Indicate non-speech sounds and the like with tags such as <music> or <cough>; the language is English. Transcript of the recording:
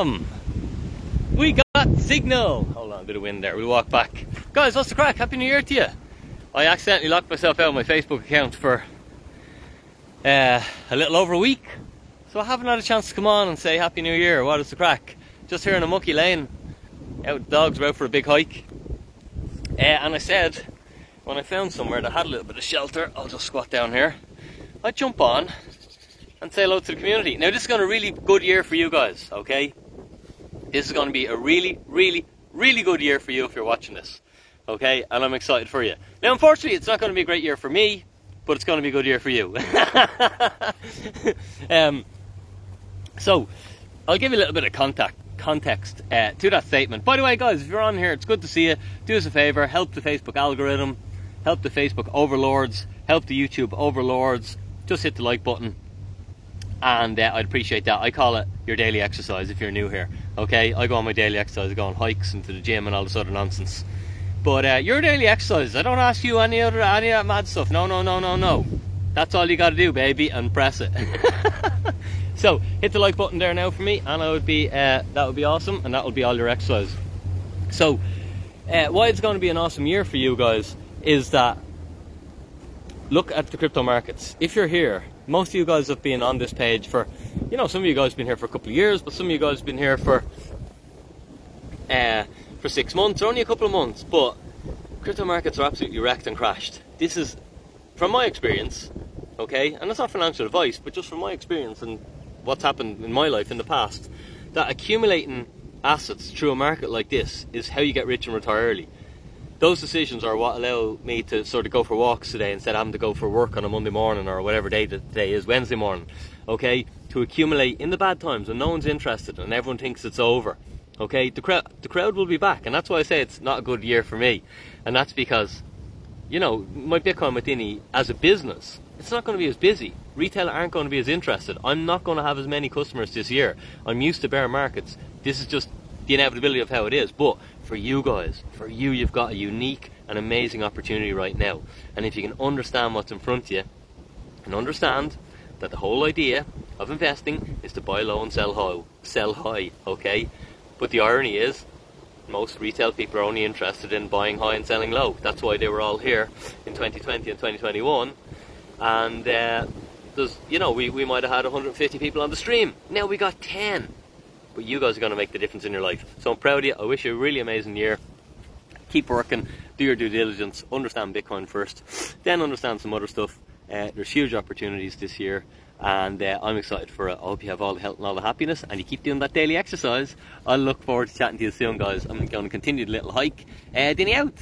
Um, we got signal. Hold on, a bit of wind there. We'll walk back. Guys, what's the crack? Happy New Year to you. I accidentally locked myself out of my Facebook account for uh, a little over a week. So I haven't had a chance to come on and say Happy New Year. What is the crack? Just here in a mucky lane. Out dogs were out for a big hike. Uh, and I said, when I found somewhere that had a little bit of shelter, I'll just squat down here. I'd jump on and say hello to the community. Now, this is going to really good year for you guys, okay? This is going to be a really, really, really good year for you if you're watching this, okay? And I'm excited for you. Now, unfortunately, it's not going to be a great year for me, but it's going to be a good year for you. <laughs> um, so, I'll give you a little bit of contact, context uh, to that statement. By the way, guys, if you're on here, it's good to see you. Do us a favor, help the Facebook algorithm, help the Facebook overlords, help the YouTube overlords. Just hit the like button, and uh, I'd appreciate that. I call it your daily exercise if you're new here. Okay, I go on my daily exercise, I go on hikes and to the gym and all this other nonsense. But uh, your daily exercise, I don't ask you any other any of that mad stuff. No, no, no, no, no. That's all you got to do, baby, and press it. <laughs> so hit the like button there now for me, and I would be uh, that would be awesome, and that would be all your exercise. So, uh, why it's going to be an awesome year for you guys is that look at the crypto markets. If you're here, most of you guys have been on this page for, you know, some of you guys have been here for a couple of years, but some of you guys have been here for uh, for six months or only a couple of months. But crypto markets are absolutely wrecked and crashed. This is, from my experience, okay, and it's not financial advice, but just from my experience and what's happened in my life in the past, that accumulating assets through a market like this is how you get rich and retire early those decisions are what allow me to sort of go for walks today instead of having to go for work on a Monday morning or whatever day the day is, Wednesday morning. Okay, to accumulate in the bad times when no one's interested and everyone thinks it's over. Okay, the crowd the crowd will be back, and that's why I say it's not a good year for me, and that's because, you know, my Bitcoin Mathini as a business, it's not going to be as busy. Retail aren't going to be as interested. I'm not going to have as many customers this year. I'm used to bear markets. This is just the inevitability of how it is. But for you guys, for you, you've got a unique and amazing opportunity right now. And if you can understand what's in front of you, and understand that the whole idea of investing is to buy low and sell high, sell high, okay? But the irony is, most retail people are only interested in buying high and selling low. That's why they were all here in 2020 and 2021. And uh, there's, you know, we, we might have had 150 people on the stream. Now we got 10 but you guys are going to make the difference in your life. So I'm proud of you. I wish you a really amazing year. Keep working, do your due diligence, understand Bitcoin first, then understand some other stuff. Uh, there's huge opportunities this year, and uh, I'm excited for it. I hope you have all the health and all the happiness, and you keep doing that daily exercise. I look forward to chatting to you soon, guys. I'm going to continue the little hike. Uh, Dinny out.